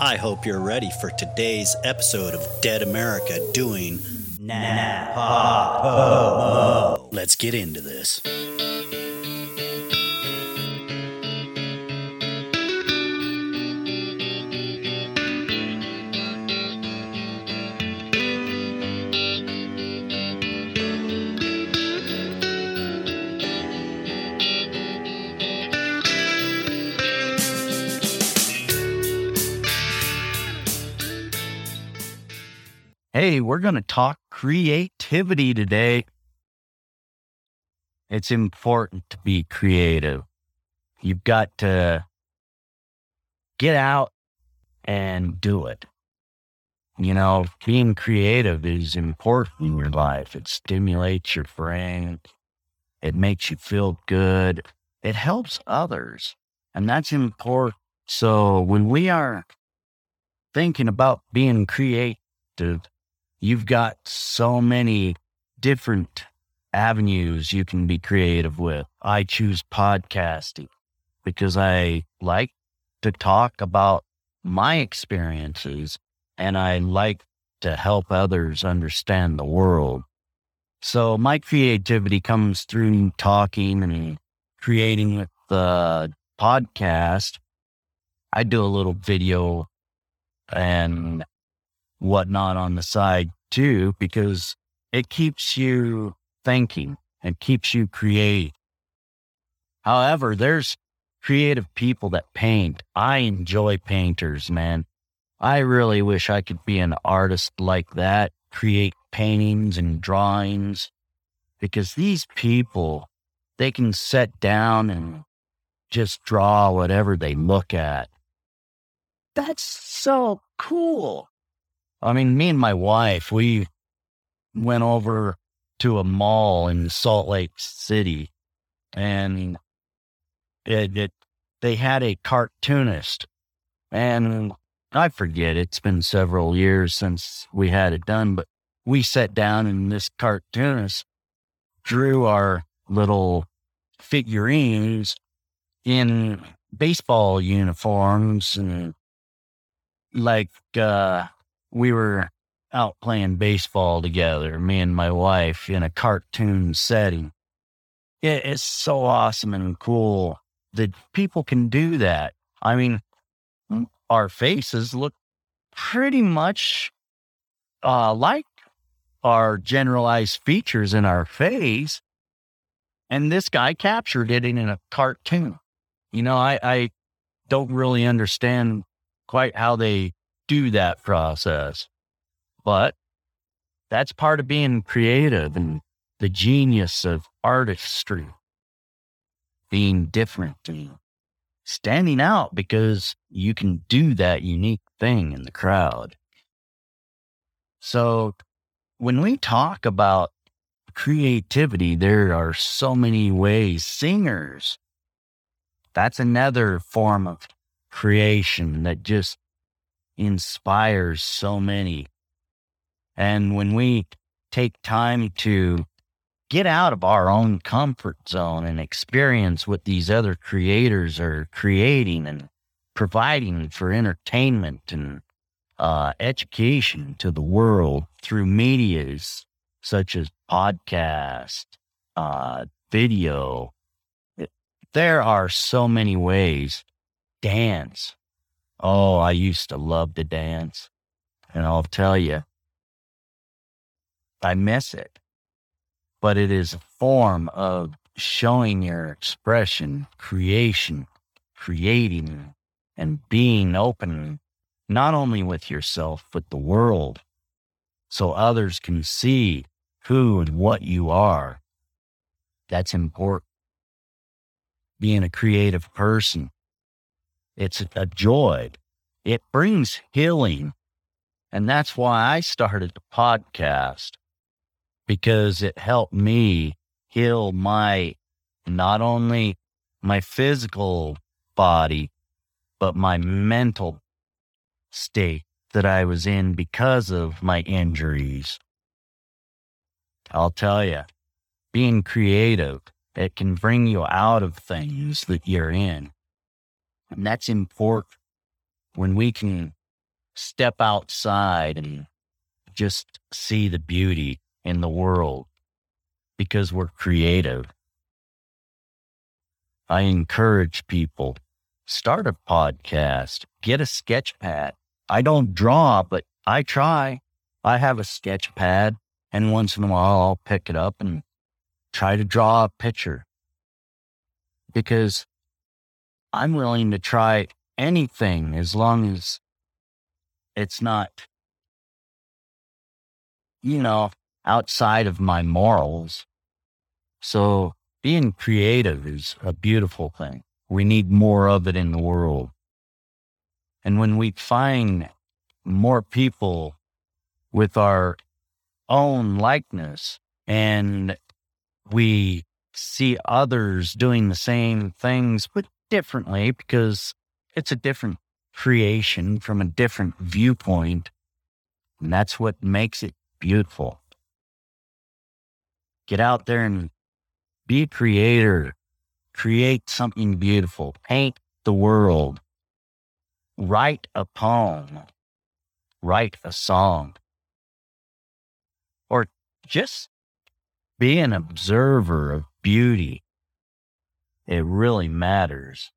I hope you're ready for today's episode of Dead America doing Napa. Let's get into this. We're going to talk creativity today. It's important to be creative. You've got to get out and do it. You know, being creative is important in your life. It stimulates your brain. It makes you feel good. It helps others. And that's important. So when we are thinking about being creative, you've got so many different avenues you can be creative with. I choose podcasting because I like to talk about my experiences and I like to help others understand the world. So my creativity comes through talking and creating with the podcast. I do a little video and whatnot on the side too, because it keeps you thinking and keeps you creating. However, there's creative people that paint. I enjoy painters, man. I really wish I could be an artist like that, create paintings and drawings, because these people, they can sit down and just draw whatever they look at. That's so cool. I mean, me and my wife, we went over to a mall in Salt Lake City and it, it they had a cartoonist and I forget it's been several years since we had it done, but we sat down and this cartoonist drew our little figurines in baseball uniforms and like uh we were out playing baseball together, me and my wife in a cartoon setting. It is so awesome and cool that people can do that. I mean, our faces look pretty much uh, like our generalized features in our face. And this guy captured it in a cartoon. You know, I, I don't really understand quite how they do that process. But that's part of being creative and the genius of artistry, being different and standing out because you can do that unique thing in the crowd. So when we talk about creativity, there are so many ways. Singers, that's another form of creation that just inspires so many. And when we take time to get out of our own comfort zone and experience what these other creators are creating and providing for entertainment and uh, education to the world through medias such as podcast, uh, video. There are so many ways. Dance, Oh, I used to love to dance. And I'll tell you, I miss it. But it is a form of showing your expression, creation, creating, and being open, not only with yourself, but the world, so others can see who and what you are. That's important. Being a creative person it's a joy. It brings healing. And that's why I started the podcast because it helped me heal my, not only my physical body, but my mental state that I was in because of my injuries. I'll tell you, being creative, it can bring you out of things that you're in. And that's important when we can step outside and just see the beauty in the world because we're creative. I encourage people start a podcast, get a sketch pad. I don't draw, but I try. I have a sketch pad, and once in a while I'll pick it up and try to draw a picture because I'm willing to try anything as long as it's not, you know, outside of my morals. So being creative is a beautiful thing. We need more of it in the world. And when we find more people with our own likeness and we see others doing the same things, but differently because it's a different creation from a different viewpoint. And that's what makes it beautiful. Get out there and be a creator. Create something beautiful. Paint the world. Write a poem. Write a song. Or just be an observer of beauty. It really matters.